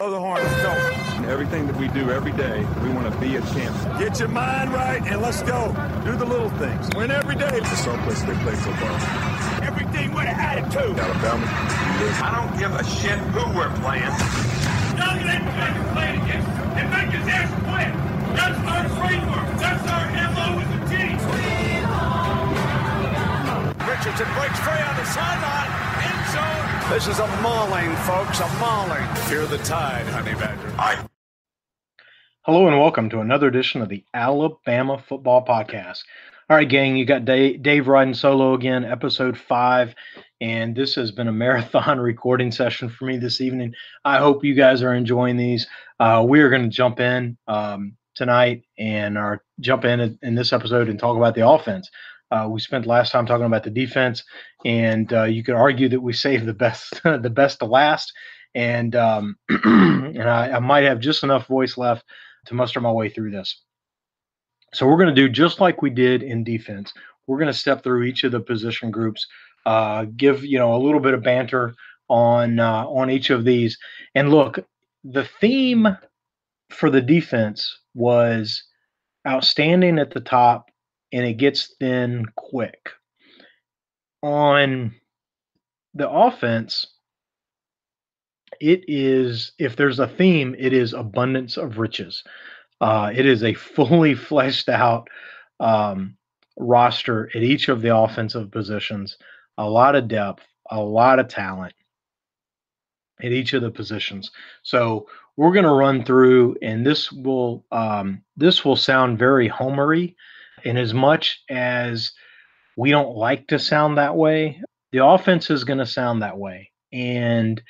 Blow the horn, let's go. Everything that we do every day, we want to be a champion. Get your mind right and let's go. Do the little things. Win every day. The song place they play football. Everything with an attitude. Alabama, I don't give a shit who we're playing. That guys are playing against and make his ass quit. That's our framework. That's our MO as a team. Richardson breaks free on the sideline. End zone. This is a mauling, folks. A mauling. Fear the tide, honey badger. I Hello and welcome to another edition of the Alabama Football Podcast. All right, gang, you got Dave, Dave riding solo again, episode five, and this has been a marathon recording session for me this evening. I hope you guys are enjoying these. Uh, we are going to jump in um, tonight and our jump in in this episode and talk about the offense. Uh, we spent last time talking about the defense, and uh, you could argue that we saved the best the best to last. And um, and I, I might have just enough voice left to muster my way through this. So we're going to do just like we did in defense. We're going to step through each of the position groups, uh, give you know a little bit of banter on uh, on each of these. And look, the theme for the defense was outstanding at the top, and it gets thin quick. On the offense, it is if there's a theme, it is abundance of riches. Uh, it is a fully fleshed out um, roster at each of the offensive positions, a lot of depth, a lot of talent at each of the positions. So we're going to run through, and this will um, this will sound very homery, in as much as we don't like to sound that way. The offense is going to sound that way, and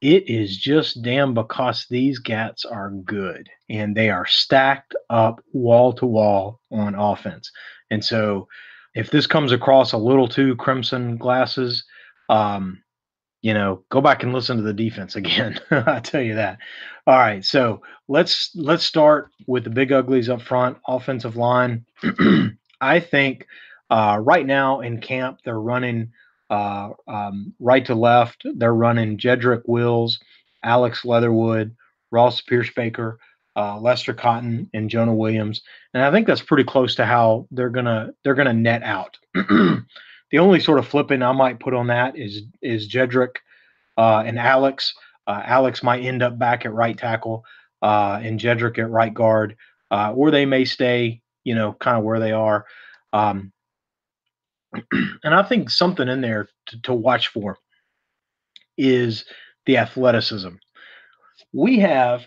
it is just damn because these gats are good and they are stacked up wall to wall on offense. And so if this comes across a little too crimson glasses, um, you know, go back and listen to the defense again. I tell you that. All right, so let's let's start with the big uglies up front, offensive line. I think uh, right now in camp they're running uh, um, right to left, they're running Jedrick Wills, Alex Leatherwood, Ross Pierschbacher, uh, Lester Cotton, and Jonah Williams. And I think that's pretty close to how they're gonna they're gonna net out. the only sort of flipping I might put on that is is Jedrick uh, and Alex. Uh, Alex might end up back at right tackle uh, and Jedrick at right guard, or they may stay, you know, kind of where they are. Um, and I think something in there to, to watch for is the athleticism. We have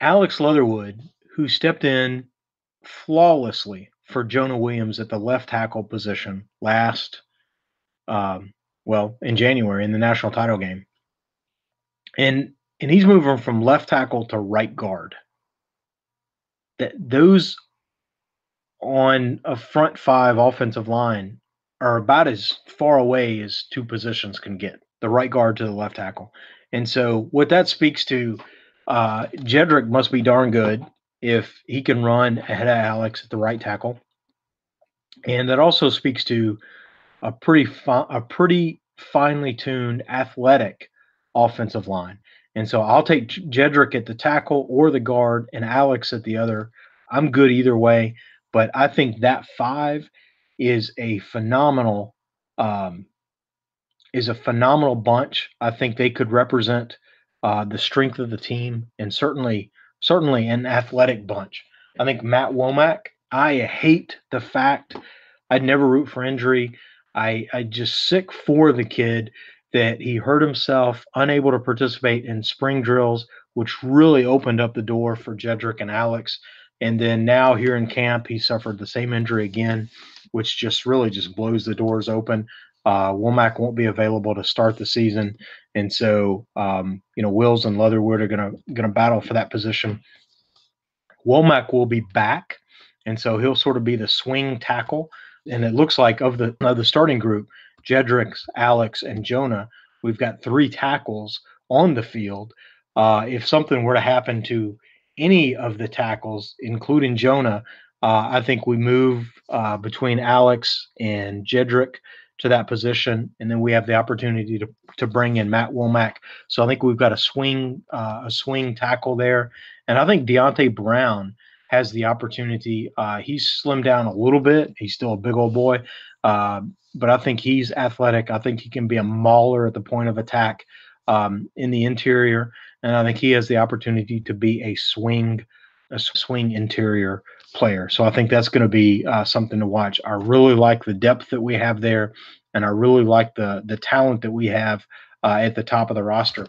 Alex Leatherwood, who stepped in flawlessly for Jonah Williams at the left tackle position last, um, well, in January in the national title game, and and he's moving from left tackle to right guard. That those on a front five offensive line are about as far away as two positions can get the right guard to the left tackle. And so, what that speaks to, uh, Jedrick must be darn good if he can run ahead of Alex at the right tackle. And that also speaks to a pretty fi- a pretty finely tuned athletic offensive line. And so I'll take Jedrick at the tackle or the guard and Alex at the other. I'm good either way, but I think that five is a phenomenal um, is a phenomenal bunch. I think they could represent uh, the strength of the team, and certainly certainly an athletic bunch. I think Matt Womack. I hate the fact I'd never root for injury. I I just sick for the kid that he hurt himself, unable to participate in spring drills, which really opened up the door for Jedrick and Alex. And then now here in camp, he suffered the same injury again, which just really just blows the doors open. Uh, Womack won't be available to start the season, and so um, you know Wills and Leatherwood are gonna gonna battle for that position. Womack will be back, and so he'll sort of be the swing tackle. And it looks like of the of the starting group, Jedricks, Alex, and Jonah, we've got three tackles on the field. Uh, if something were to happen to any of the tackles, including Jonah, uh, I think we move uh, between Alex and Jedrick to that position, and then we have the opportunity to to bring in Matt Womack. So I think we've got a swing uh, a swing tackle there, and I think Deonte Brown has the opportunity. Uh, he's slimmed down a little bit. He's still a big old boy, uh, but I think he's athletic. I think he can be a mauler at the point of attack um, in the interior, and I think he has the opportunity to be a swing a swing interior player. So I think that's going to be uh, something to watch. I really like the depth that we have there, and I really like the the talent that we have uh, at the top of the roster.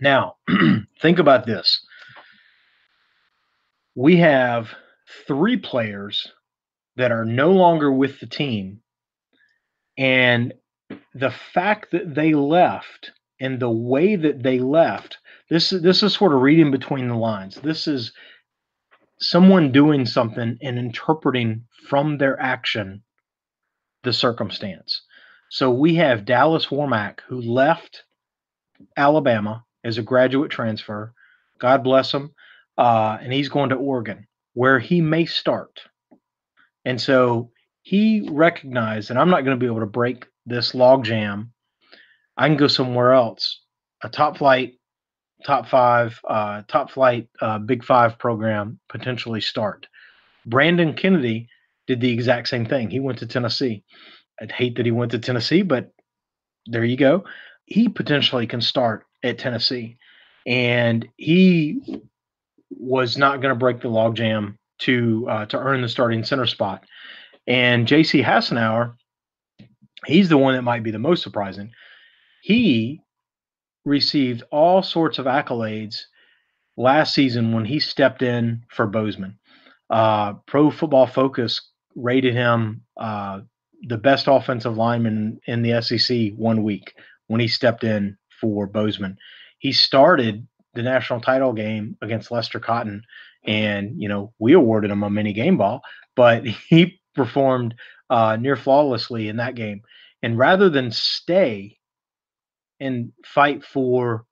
Now, think about this. We have three players that are no longer with the team, and the fact that they left and the way that they left this this is sort of reading between the lines this is someone doing something and interpreting from their action the circumstance. So we have Dallas Warmack who left Alabama as a graduate transfer. God bless him. Uh, and he's going to Oregon where he may start. And so he recognized that I'm not going to be able to break this logjam. I can go somewhere else, a top flight top five, uh, top flight, uh, Big Five program potentially start. Brandon Kennedy did the exact same thing. He went to Tennessee. I'd hate that he went to Tennessee, but there you go. He potentially can start at Tennessee, and he was not going to break the logjam to uh, to earn the starting center spot. And J.C. Hassenauer, he's the one that might be the most surprising. He received all sorts of accolades last season when he stepped in for Bozeman. Uh, Pro Football Focus rated him uh, the best offensive lineman in the SEC one week when he stepped in for Bozeman. He started the national title game against Lester Cotton, and you know we awarded him a mini game ball, but he performed uh, near flawlessly in that game. And rather than stay and fight for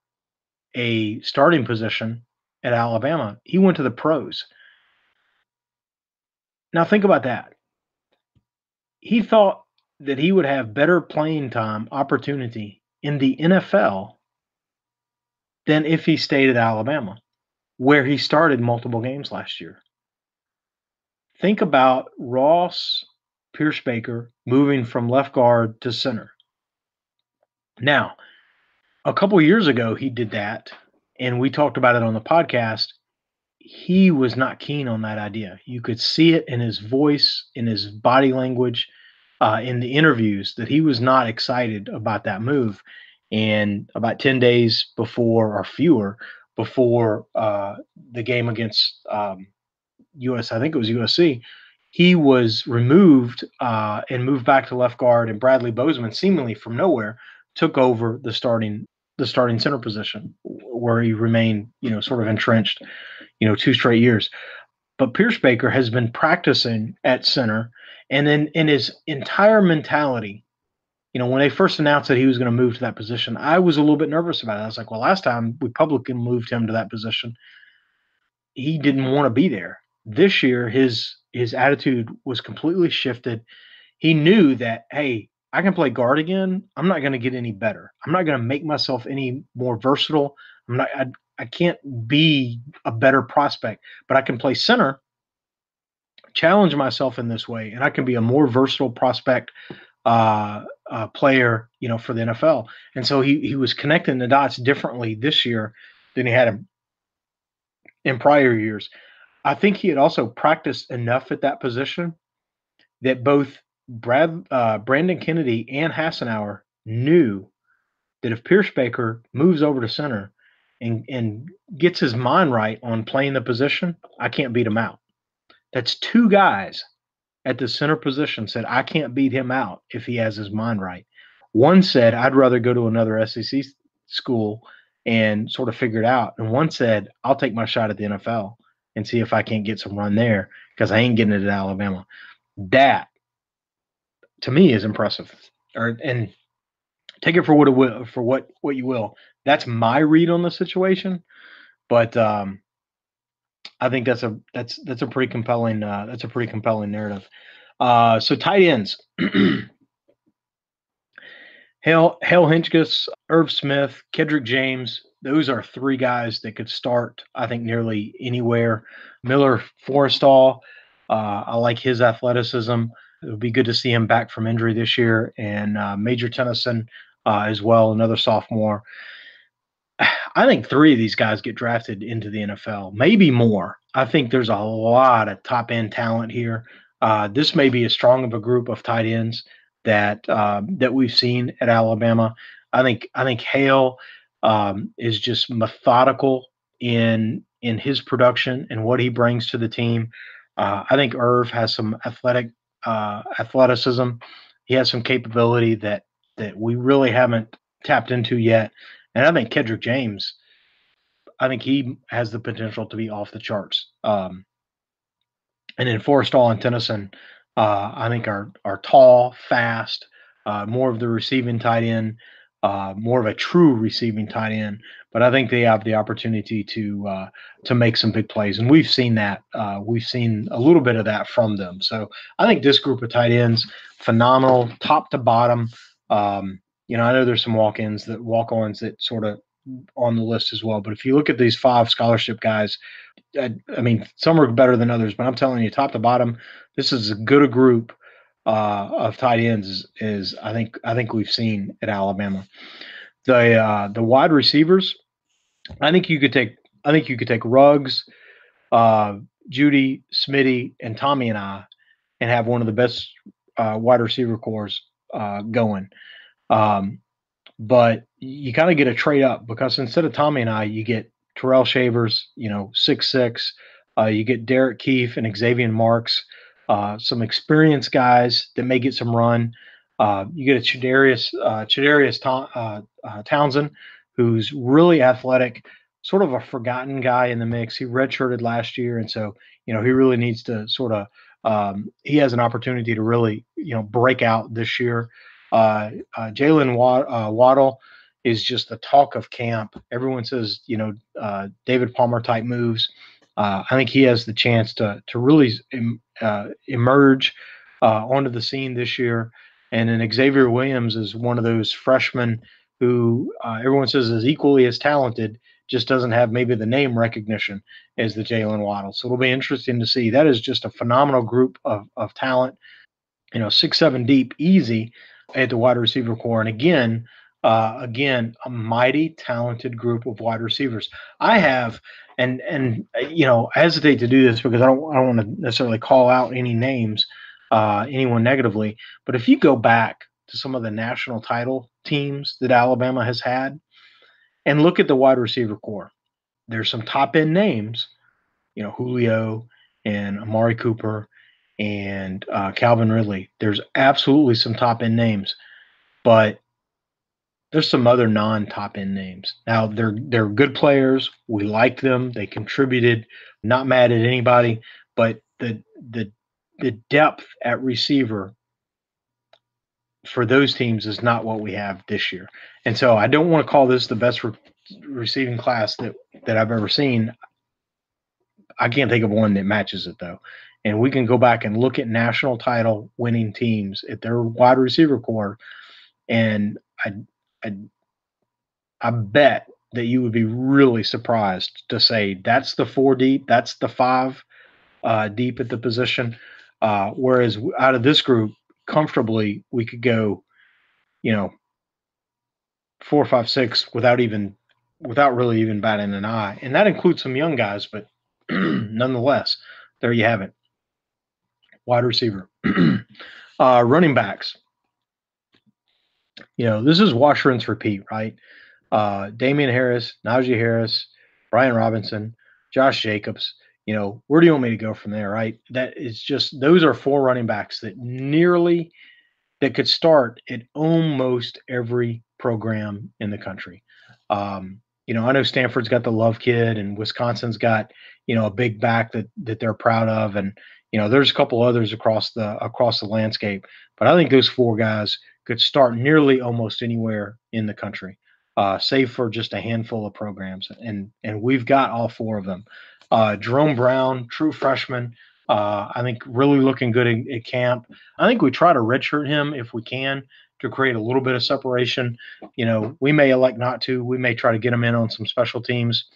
a starting position at Alabama. He went to the pros. Now, think about that. He thought that he would have better playing time opportunity in the NFL than if he stayed at Alabama, where he started multiple games last year. Think about Ross Pierschbacher moving from left guard to center. Now, a couple years ago he did that and we talked about it on the podcast. He was not keen on that idea. You could see it in his voice in his body language uh, in the interviews that he was not excited about that move. And about 10 days before or fewer before uh, the game against um, us i think it was usc he was removed uh, and moved back to left guard and bradley bozeman seemingly from nowhere took over the starting the starting center position where he remained, you know, sort of entrenched, you know, two straight years. But Pierschbacher has been practicing at center, and then in his entire mentality, you know, when they first announced that he was going to move to that position, I was a little bit nervous about it. I was like, well, last time we publicly moved him to that position, he didn't want to be there. This year, his his attitude was completely shifted. He knew that, hey, I can play guard again, I'm not going to get any better. I'm not going to make myself any more versatile. I'm not. I, I can't be a better prospect, but I can play center, challenge myself in this way, and I can be a more versatile prospect uh, uh, player, you know, for the NFL. And so he he was connecting the dots differently this year than he had in prior years. I think he had also practiced enough at that position that both Brad, uh, Brandon Kennedy and Hassenauer knew that if Pierschbacher moves over to center and, and gets his mind right on playing the position, I can't beat him out. That's two guys at the center position said, I can't beat him out if he has his mind right. One said, I'd rather go to another SEC school and sort of figure it out. And one said, I'll take my shot at the NFL and see if I can't get some run there because I ain't getting it at Alabama. That to me is impressive. Or and take it for what it will for what what you will. That's my read on the situation, but um, I think that's a that's that's a pretty compelling uh, that's a pretty compelling narrative. Uh, so tight ends. Hale Hale Hentges, Irv Smith, Kedrick James. Those are three guys that could start, I think, nearly anywhere. Miller Forristall, uh, I like his athleticism. It would be good to see him back from injury this year. And uh, Major Tennyson uh, as well, another sophomore. I think three of these guys get drafted into the NFL, maybe more. I think there's a lot of top end talent here. Uh, this may be as strong of a group of tight ends that uh, that we've seen at Alabama. I think I think Hale um, is just methodical in in his production and what he brings to the team. Uh, I think Irv has some athletic uh, athleticism. He has some capability that that we really haven't tapped into yet. And I think Kedrick James, I think he has the potential to be off the charts. Um, and then Forristall and Tennyson, uh, I think are are tall, fast, uh, more of the receiving tight end, uh, more of a true receiving tight end. But I think they have the opportunity to uh, to make some big plays, and we've seen that. Uh, we've seen a little bit of that from them. So I think this group of tight ends, phenomenal, top to bottom. Um, you know, I know there's some walk-ins that walk-ons that sort of on the list as well. But if you look at these five scholarship guys, I, I, mean, some are better than others. But I'm telling you, top to bottom, this is as good a group uh, of tight ends is, is, I think I think we've seen at Alabama. The uh, the wide receivers, I think you could take I think you could take Ruggs, uh, Jeudy, Smitty, and Tommy and I, and have one of the best uh, wide receiver cores uh, going. Um, but you kind of get a trade up because instead of Tommy and I, you get Tyrell Shavers, you know, six six. Uh, you get Derek Kief and Xavian Marks, uh, some experienced guys that may get some run. Uh, you get a Chadarius uh, Chadarius uh, uh, Townsend, who's really athletic, sort of a forgotten guy in the mix. He redshirted last year, and so you know he really needs to sort of um, he has an opportunity to really you know break out this year. Uh, Jaylen Waddle is just the talk of camp. Everyone says, you know, David Palmer type moves. Uh, I think he has the chance to to really em, uh, emerge onto the scene this year. And then Xavier Williams is one of those freshmen who everyone says is equally as talented, just doesn't have maybe the name recognition as the Jaylen Waddle. So it'll be interesting to see. That is just a phenomenal group of, of talent. You know, six, seven deep, easy at the wide receiver core. And again, uh, again, a mighty talented group of wide receivers. I have, and and you know, I hesitate to do this because I don't I don't want to necessarily call out any names, uh, anyone negatively. But if you go back to some of the national title teams that Alabama has had, and look at the wide receiver core, there's some top end names, you know, Julio and Amari Cooper and uh, Calvin Ridley. There's absolutely some top end names, but there's some other non top end names. Now they're they're good players. We like them. They contributed. Not mad at anybody, but the the the depth at receiver for those teams is not what we have this year. And so I don't want to call this the best re- receiving class that that I've ever seen. I can't think of one that matches it though and we can go back and look at national title winning teams at their wide receiver core, and I, I, I bet that you would be really surprised to say that's the four deep, that's the five uh, deep at the position. Uh, whereas out of this group, comfortably we could go you know, four, five, six without even without really even batting an eye, and that includes some young guys, but nonetheless, there you have it. Wide receiver, uh, running backs. You know, this is wash, rinse, repeat, right? Uh, Damien Harris, Najee Harris, Brian Robinson, Josh Jacobs. You know, where do you want me to go from there, right? That is just those are four running backs that nearly that could start at almost every program in the country. Um, you know, I know Stanford's got the Love Kid, and Wisconsin's got you know a big back that that they're proud of, and you know there's a couple others across the across the landscape. But I think those four guys could start nearly almost anywhere in the country, uh, save for just a handful of programs, and and we've got all four of them. Uh, Jerome Brown, true freshman, uh, I think really looking good at, camp. I think we try to redshirt him if we can to create a little bit of separation. You know, we may elect not to. We may try to get him in on some special teams.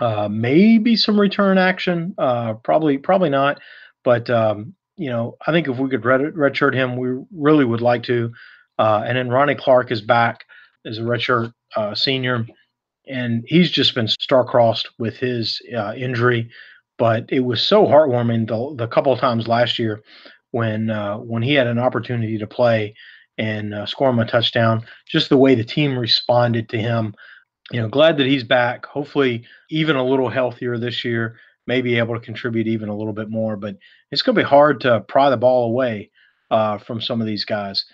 Uh, maybe some return action. Uh, probably, probably not. But um, you know, I think if we could red, redshirt him, we really would like to. Uh, and then Ronnie Clark is back as a redshirt uh, senior, and he's just been star-crossed with his uh, injury. But it was so heartwarming the, the couple of times last year when uh, when he had an opportunity to play and uh, score him a touchdown. Just the way the team responded to him. You know, glad that he's back. Hopefully, even a little healthier this year. May be able to contribute even a little bit more, but it's going to be hard to pry the ball away uh, from some of these guys.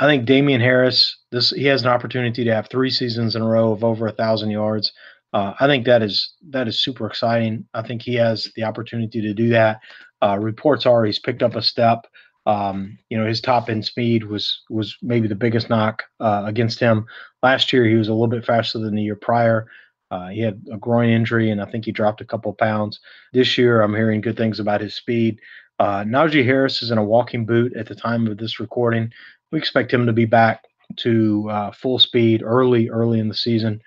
I think Damien Harris, this he has an opportunity to have three seasons in a row of over a thousand yards. Uh, I think that is that is super exciting. I think he has the opportunity to do that. Uh, reports are he's picked up a step. Um, you know, his top end speed was was maybe the biggest knock uh, against him last year. He was a little bit faster than the year prior. Uh, he had a groin injury, and I think he dropped a couple pounds. This year, I'm hearing good things about his speed. Uh, Najee Harris is in a walking boot at the time of this recording. We expect him to be back to uh, full speed early, early in the season.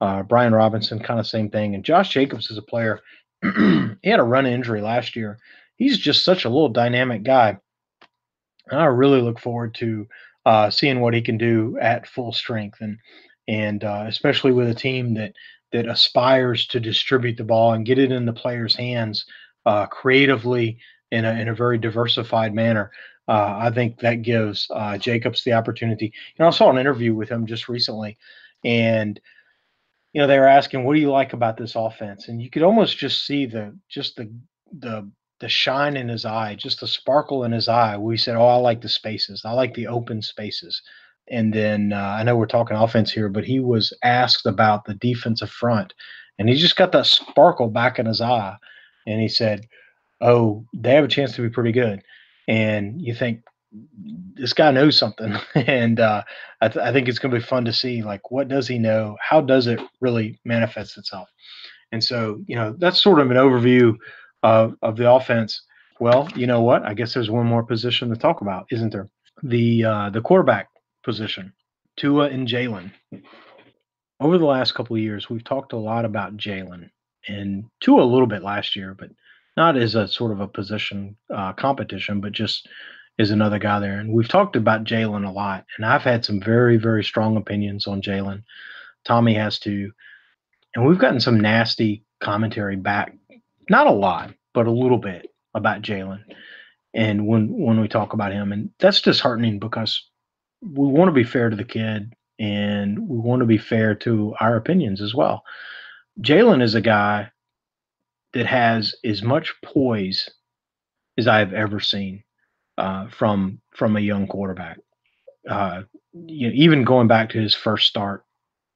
Uh, Brian Robinson, kind of same thing. And Josh Jacobs is a player. he had a run injury last year he's just such a little dynamic guy. And I really look forward to uh, seeing what he can do at full strength, and and uh, especially with a team that that aspires to distribute the ball and get it in the players' hands uh, creatively in a in a very diversified manner. Uh, I think that gives uh, Jacobs the opportunity. You know, I saw an interview with him just recently, and you know they were asking, "What do you like about this offense?" And you could almost just see the just the the the shine in his eye, just the sparkle in his eye. We said, "Oh, I like the spaces. I like the open spaces." And then uh, I know we're talking offense here, but he was asked about the defensive front, and he just got that sparkle back in his eye, and he said, "Oh, they have a chance to be pretty good." And you think this guy knows something, and uh, I, th- I think it's going to be fun to see like what does he know? How does it really manifest itself? And so, you know, that's sort of an overview of, of the offense. Well, you know what? I guess there's one more position to talk about, isn't there? The uh, the quarterback position, Tua and Jalen. Over the last couple of years, we've talked a lot about Jalen and Tua a little bit last year, but not as a sort of a position uh, competition, but just as another guy there. And we've talked about Jalen a lot, and I've had some very, very strong opinions on Jalen. Tommy has too, and we've gotten some nasty commentary back not a lot, but a little bit about Jalen. And when when we talk about him, and that's disheartening because we want to be fair to the kid and we want to be fair to our opinions as well. Jalen is a guy that has as much poise as I have ever seen uh, from from a young quarterback. Uh, you know, even going back to his first start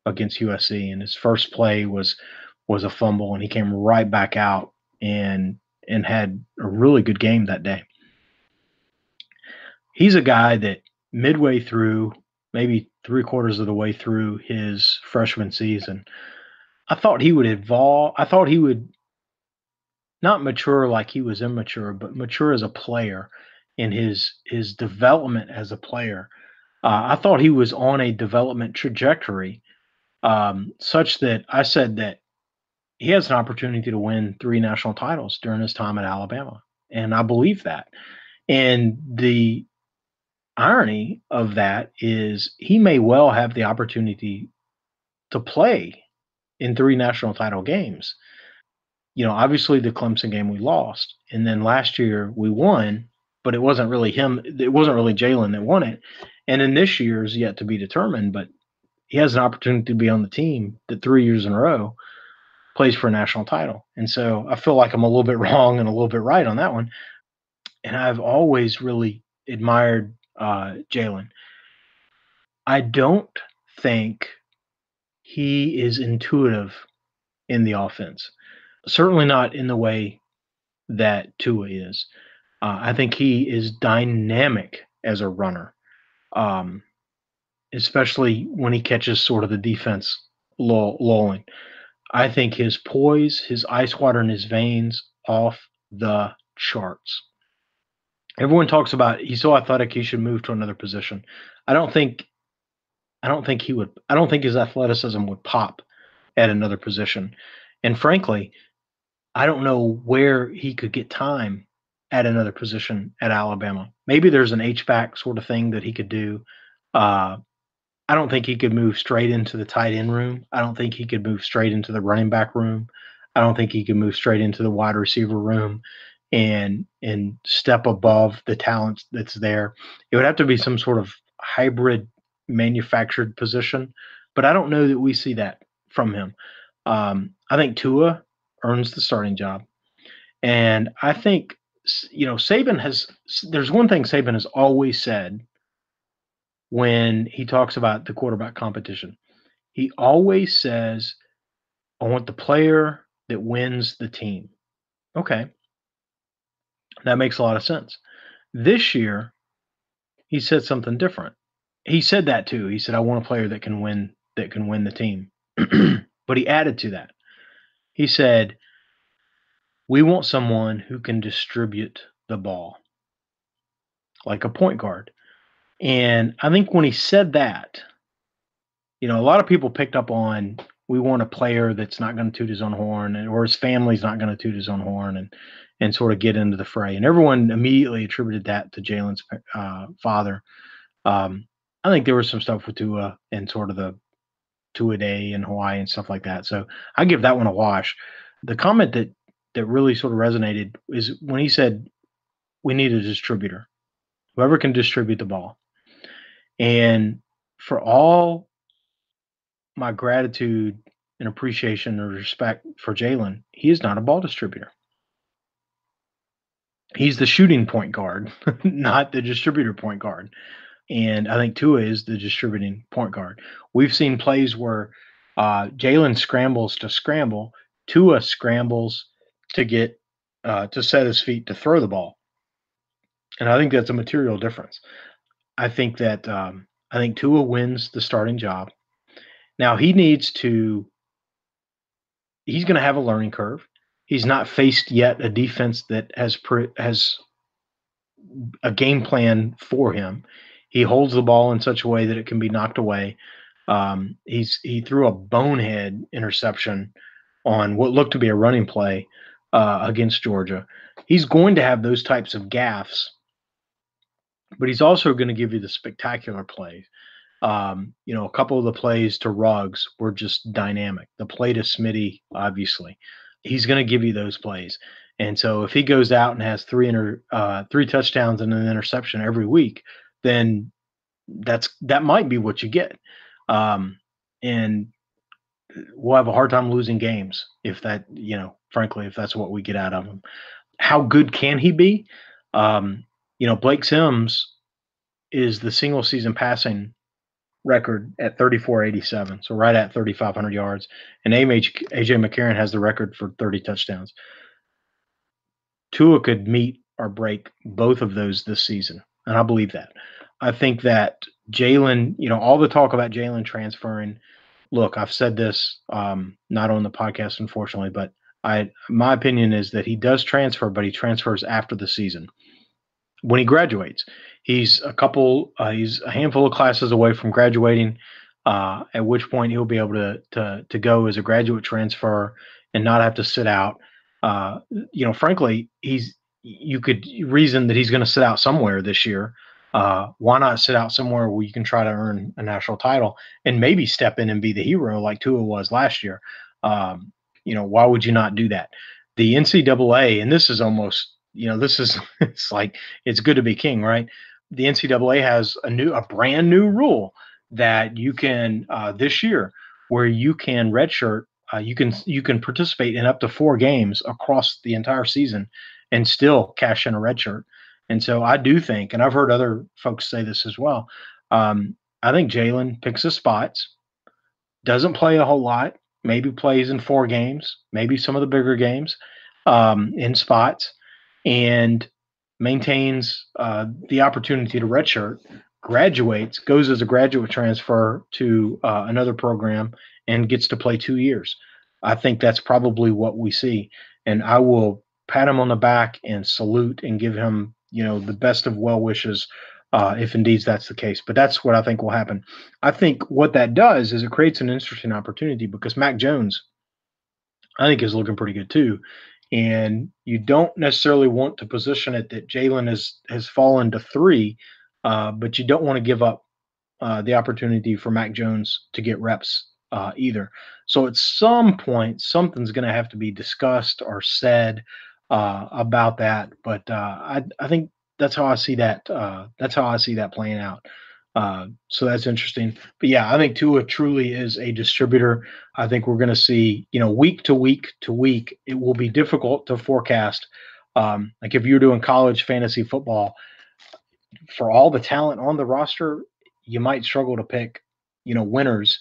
against USC, and his first play was was a fumble, and he came right back out and and had a really good game that day. He's a guy that midway through, maybe three quarters of the way through his freshman season, I thought he would evolve. I thought he would not mature like he was immature, but mature as a player in his his development as a player. Uh, I thought he was on a development trajectory, um, such that I said that he has an opportunity to win three national titles during his time at Alabama. And I believe that. And the irony of that is he may well have the opportunity to play in three national title games. You know, obviously the Clemson game we lost, and then last year we won, but it wasn't really him. It wasn't really Jalen that won it. And then this year is yet to be determined, but he has an opportunity to be on the team that three years in a row plays for a national title. And so I feel like I'm a little bit wrong and a little bit right on that one. And I've always really admired uh, Jalen. I don't think he is intuitive in the offense. Certainly not in the way that Tua is. Uh, I think he is dynamic as a runner, um, especially when he catches sort of the defense lull, lulling. I think his poise, his ice water in his veins, off the charts. Everyone talks about he's so athletic he should move to another position. I don't think I don't think he would I don't think his athleticism would pop at another position. And frankly, I don't know where he could get time at another position at Alabama. Maybe there's an H back sort of thing that he could do. Uh, I don't think he could move straight into the tight end room. I don't think he could move straight into the running back room. I don't think he could move straight into the wide receiver room and and step above the talent that's there. It would have to be some sort of hybrid manufactured position, but I don't know that we see that from him. Um, I think Tua earns the starting job, and I think you know Saban has. There's one thing Saban has always said when he talks about the quarterback competition. He always says, I want the player that wins the team. Okay. That makes a lot of sense. This year, he said something different. He said that too. He said, I want a player that can win that can win the team. but he added to that. He said, We want someone who can distribute the ball like a point guard. And I think when he said that, you know, a lot of people picked up on we want a player that's not going to toot his own horn or his family's not going to toot his own horn and and sort of get into the fray. And everyone immediately attributed that to Jalen's uh, father. Um, I think there was some stuff with Tua and sort of the Tua Day in Hawaii and stuff like that. So I give that one a wash. The comment that that really sort of resonated is when he said, "We need a distributor, whoever can distribute the ball." And for all my gratitude and appreciation and respect for Jalen, he is not a ball distributor. He's the shooting point guard, not the distributor point guard. And I think Tua is the distributing point guard. We've seen plays where uh, Jalen scrambles to scramble, Tua scrambles to get uh, to set his feet to throw the ball. And I think that's a material difference. I think that um, I think Tua wins the starting job. Now he needs to. He's going to have a learning curve. He's not faced yet a defense that has has a game plan for him. He holds the ball in such a way that it can be knocked away. Um, he's he threw a bonehead interception on what looked to be a running play uh, against Georgia. He's going to have those types of gaffes but he's also going to give you the spectacular plays. Um, you know, a couple of the plays to Ruggs were just dynamic. The play to Smitty, obviously, he's going to give you those plays. And so if he goes out and has three inter, uh, three touchdowns and an interception every week, then that's that might be what you get. Um, and we'll have a hard time losing games if that, you know, frankly, if that's what we get out of him. How good can he be? Um, you know, Blake Sims is the single season passing record at 3487, so right at 3,500 yards. And AJ, AJ McCarron has the record for 30 touchdowns. Tua could meet or break both of those this season, and I believe that. I think that Jalen, you know, all the talk about Jalen transferring. Look, I've said this um, not on the podcast, unfortunately, but I my opinion is that he does transfer, but he transfers after the season when he graduates. He's a couple, uh, he's a handful of classes away from graduating, uh, at which point he'll be able to, to, to go as a graduate transfer and not have to sit out. Uh, you know, frankly, he's, you could reason that he's going to sit out somewhere this year. Uh, why not sit out somewhere where you can try to earn a national title and maybe step in and be the hero like Tua was last year? Um, you know, why would you not do that? The NCAA, and this is almost, you know, this is it's like it's good to be king, right? The NCAA has a new, a brand new rule that you can uh, this year where you can redshirt uh, you can you can participate in up to four games across the entire season and still cash in a red shirt. And so I do think, and I've heard other folks say this as well. Um, I think Jalen picks his spots, doesn't play a whole lot, maybe plays in four games, maybe some of the bigger games um, in spots, and maintains uh, the opportunity to redshirt, graduates, goes as a graduate transfer to uh, another program, and gets to play two years. I think that's probably what we see. And I will pat him on the back and salute and give him, you know, the best of well wishes uh, if indeed that's the case. But that's what I think will happen. I think what that does is it creates an interesting opportunity because Mac Jones, I think, is looking pretty good too. And you don't necessarily want to position it that Jalen has has fallen to three, uh, but you don't want to give up uh, the opportunity for Mac Jones to get reps uh, either. So at some point, something's going to have to be discussed or said uh, about that. But uh, I, I think that's how I see that. Uh, that's how I see that playing out. Uh, so that's interesting. But yeah, I think Tua truly is a distributor. I think we're going to see, you know, week to week to week, it will be difficult to forecast. Um, like if you're doing college fantasy football, for all the talent on the roster, you might struggle to pick, you know, winners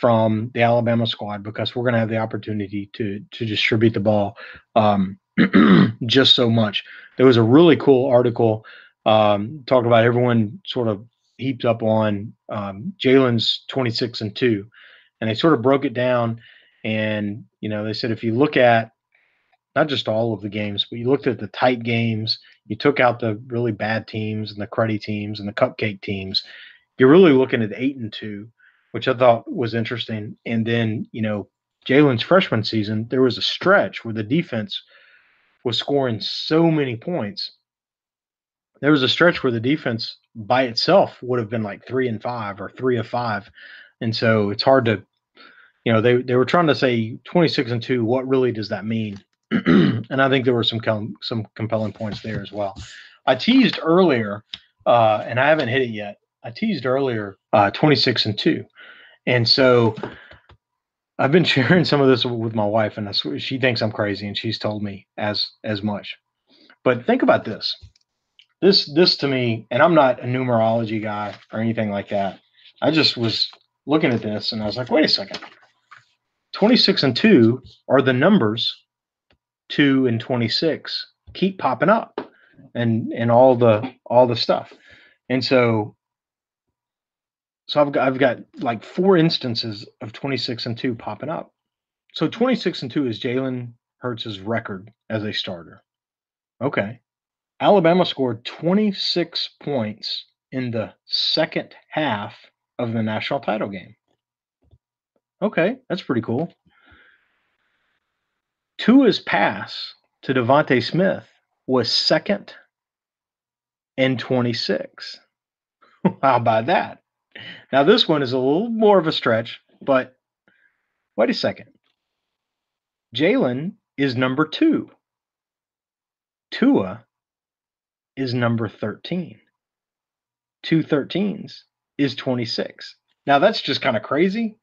from the Alabama squad because we're going to have the opportunity to to distribute the ball um, just so much. There was a really cool article um, talking about everyone sort of heaped up on um, Jalen's 26 and two, and they sort of broke it down. And you know, they said if you look at not just all of the games, but you looked at the tight games, you took out the really bad teams and the cruddy teams and the cupcake teams, you're really looking at eight and two which I thought was interesting. And then, you know, Jalen's freshman season, there was a stretch where the defense was scoring so many points. There was a stretch where the defense by itself would have been like three and five or three of five. And so it's hard to, you know, they, they were trying to say 26 and two. What really does that mean? and I think there were some com- some compelling points there as well. I teased earlier, uh, and I haven't hit it yet. I teased earlier, uh, 26 and two. And so I've been sharing some of this with my wife, and I, swear she thinks I'm crazy, and she's told me as as much. But think about this. This this to me, and I'm not a numerology guy or anything like that. I just was looking at this, and I was like, wait a second. 26 and 2 are the numbers 2 and 26 keep popping up and and all the all the stuff and so so I've got I've got like four instances of 26 and 2 popping up. So 26 and 2 is Jalen Hurts' record as a starter. Okay. Alabama scored 26 points in the second half of the national title game. Okay, that's pretty cool. Tua's pass to DeVonta Smith was second and 26. How about that? Now, this one is a little more of a stretch, but wait a second. Jalen is number two. Tua is number 13. Two 13s is 26. Now, that's just kind of crazy.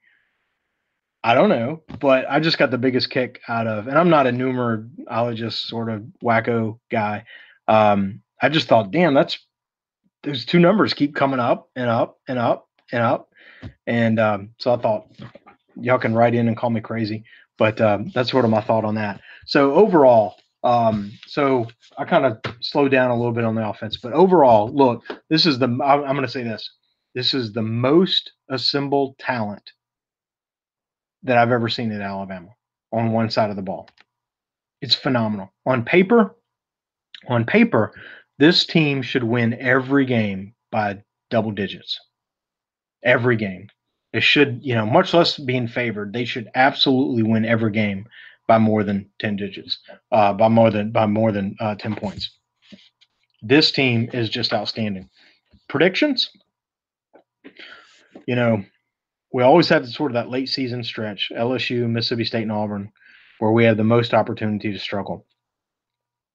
I don't know, but I just got the biggest kick out of, and I'm not a numerologist sort of wacko guy. Um, I just thought, damn, that's those two numbers keep coming up and up and up and up. And um, so I thought y'all can write in and call me crazy, but um, that's sort of my thought on that. So overall, um, so I kind of slowed down a little bit on the offense, but overall, look, this is the I'm, I'm going to say this: this is the most assembled talent that I've ever seen at Alabama on one side of the ball. It's phenomenal on paper. On paper, this team should win every game by double digits. Every game. It should, you know, much less being favored, they should absolutely win every game by more than 10 digits, uh, by more than by more than uh, 10 points. This team is just outstanding. predictions. You know, we always have sort of that late season stretch, LSU, Mississippi State, and Auburn, where we have the most opportunity to struggle.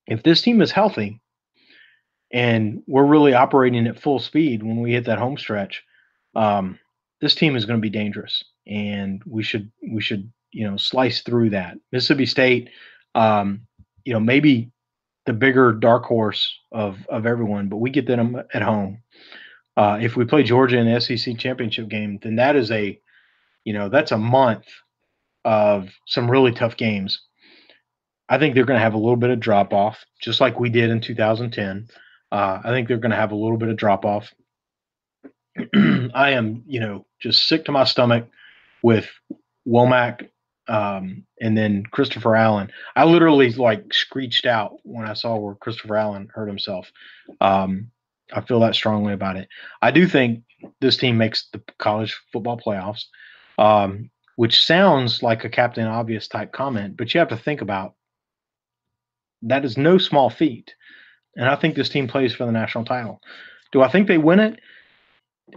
If this team is healthy and we're really operating at full speed when we hit that home stretch, um, this team is going to be dangerous, and we should we should you know slice through that. Mississippi State, um, you know, maybe the bigger dark horse of of everyone, but we get them at home. Uh, if we play Georgia in the SEC championship game, then that is a, you know, that's a month of some really tough games. I think they're going to have a little bit of drop off, just like we did in 2010. Uh, I think they're going to have a little bit of drop off. I am, you know, just sick to my stomach with Warmack um, and then Christopher Allen. I literally like screeched out when I saw where Christopher Allen hurt himself. Um, I feel that strongly about it. I do think this team makes the college football playoffs, um, which sounds like a Captain Obvious type comment, but you have to think about that is no small feat. And I think this team plays for the national title. Do I think they win it?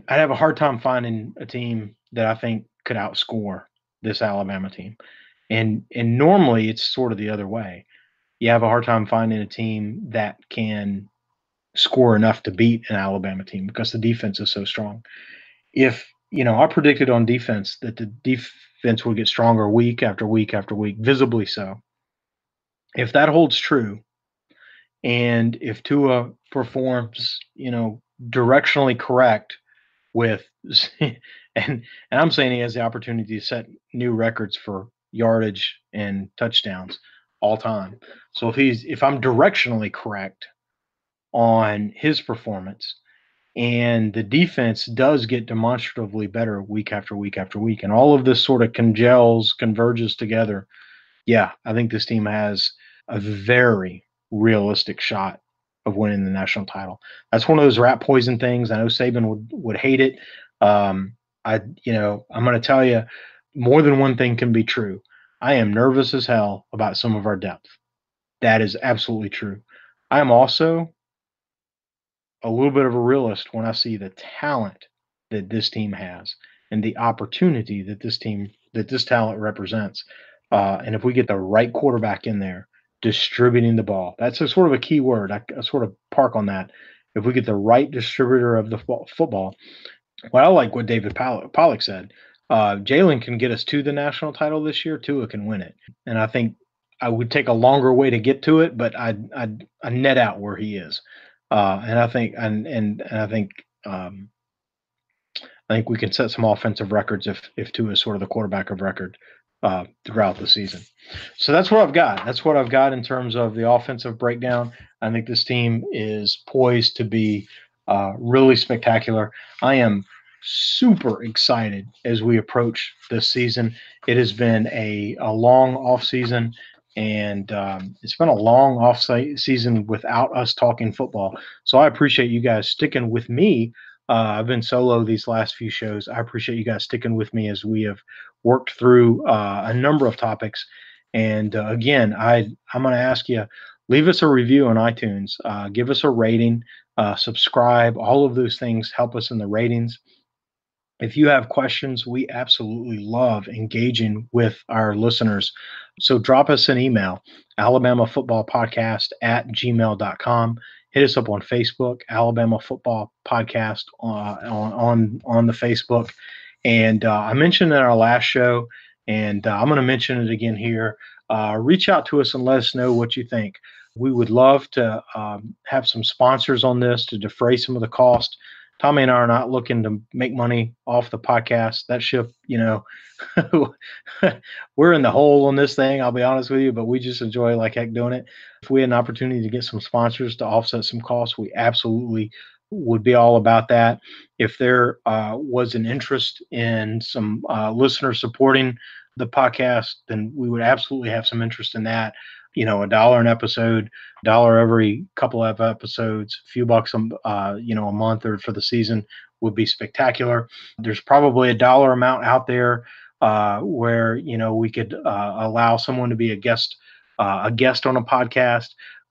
I'd have a hard time finding a team that I think could outscore this Alabama team. And and normally it's sort of the other way. You have a hard time finding a team that can score enough to beat an Alabama team because the defense is so strong. If you know, I predicted on defense that the defense would get stronger week after week after week, visibly so. If that holds true, and if Tua performs, you know, directionally correct with and and I'm saying he has the opportunity to set new records for yardage and touchdowns all time. So if he's if I'm directionally correct on his performance. And the defense does get demonstratively better week after week after week. And all of this sort of congels, converges together. Yeah, I think this team has a very realistic shot of winning the national title. That's one of those rat poison things. I know Saban would, would hate it. Um, I, you know, I'm going to tell you more than one thing can be true. I am nervous as hell about some of our depth. That is absolutely true. I am also a little bit of a realist when I see the talent that this team has and the opportunity that this team that this talent represents. Uh, and if we get the right quarterback in there, distributing the ball, that's a sort of a key word. I, I sort of park on that. If we get the right distributor of the football, well, I like what David Pollack said. Uh, Jalen can get us to the national title this year. Tua can win it, and I think I would take a longer way to get to it, but I'd, I'd, I'd net out where he is. Uh, and I think and and, and I think um, I think we can set some offensive records if if Tua is sort of the quarterback of record uh, throughout the season. So that's what I've got. That's what I've got in terms of the offensive breakdown. I think this team is poised to be uh, really spectacular. I am super excited as we approach this season. It has been a, a long off season and um, it's been a long off season without us talking football. So I appreciate you guys sticking with me. Uh, I've been solo these last few shows. I appreciate you guys sticking with me as we have worked through uh, a number of topics. And uh, again, I I'm going to ask you leave us a review on iTunes, uh, give us a rating, uh, subscribe. All of those things help us in the ratings. If you have questions, we absolutely love engaging with our listeners. So drop us an email, Alabama Football Podcast at gmail.com. Hit us up on Facebook, Alabama Football Podcast uh, on, on, on the Facebook. And uh, I mentioned in our last show, and uh, I'm going to mention it again here. Uh, reach out to us and let us know what you think. We would love to um, have some sponsors on this to defray some of the cost. Tommy and I are not looking to make money off the podcast. That ship, you know, we're in the hole on this thing. I'll be honest with you, but we just enjoy like heck doing it. If we had an opportunity to get some sponsors to offset some costs, we absolutely would be all about that. If there uh, was an interest in some uh, listeners supporting the podcast, then we would absolutely have some interest in that you know, a dollar an episode, dollar every couple of episodes, a few bucks, a, uh, you know, a month or for the season would be spectacular. There's probably a dollar amount out there uh, where you know we could uh, allow someone to be a guest, uh, a guest on a podcast.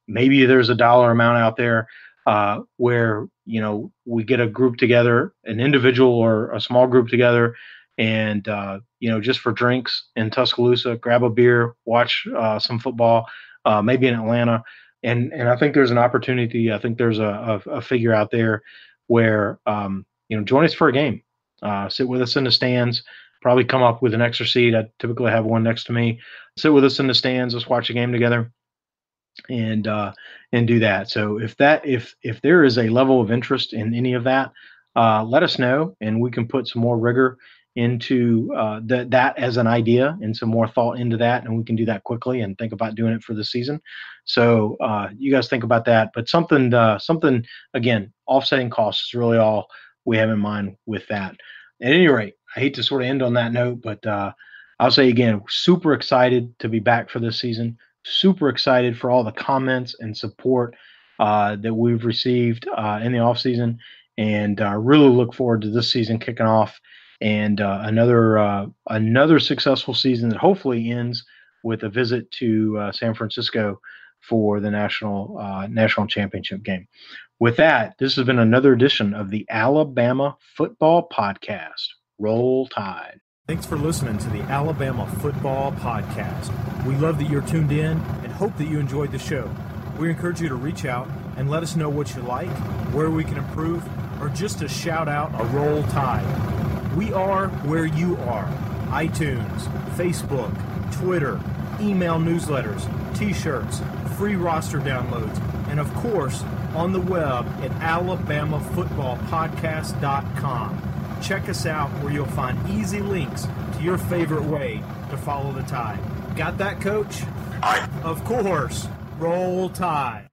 Maybe there's a dollar amount out there uh, where you know we get a group together, an individual or a small group together, and uh, you know just for drinks in Tuscaloosa, grab a beer, watch uh, some football, uh, maybe in Atlanta, and and I think there's an opportunity. I think there's a, a, a figure out there where um, you know join us for a game, uh, sit with us in the stands. Probably come up with an extra seat. I typically have one next to me. Sit with us in the stands. Let's watch a game together and uh, and do that. So if that if if there is a level of interest in any of that, uh, let us know, and we can put some more rigor into uh, that that as an idea and some more thought into that, and we can do that quickly and think about doing it for the season. So uh, you guys think about that, but something uh, something again, offsetting costs is really all we have in mind with that. At any rate, I hate to sort of end on that note, but uh, I'll say again, super excited to be back for this season super excited for all the comments and support uh, that we've received uh, in the off season, and really look forward to this season kicking off and uh, another uh, another successful season that hopefully ends with a visit to uh, San Francisco for the national national championship game. With that, this has been another edition of the Alabama Football Podcast. Roll Tide. Thanks for listening to the Alabama Football Podcast. We love that you're tuned in and hope that you enjoyed the show. We encourage you to reach out and let us know what you like, where we can improve, or just to shout out a roll tide. We are where you are iTunes, Facebook, Twitter, email newsletters, t shirts, free roster downloads, and of course, on the web at alabamafootballpodcast.com. Check us out where you'll find easy links to your favorite way to follow the tide. Got that, coach? Of course. Roll tide.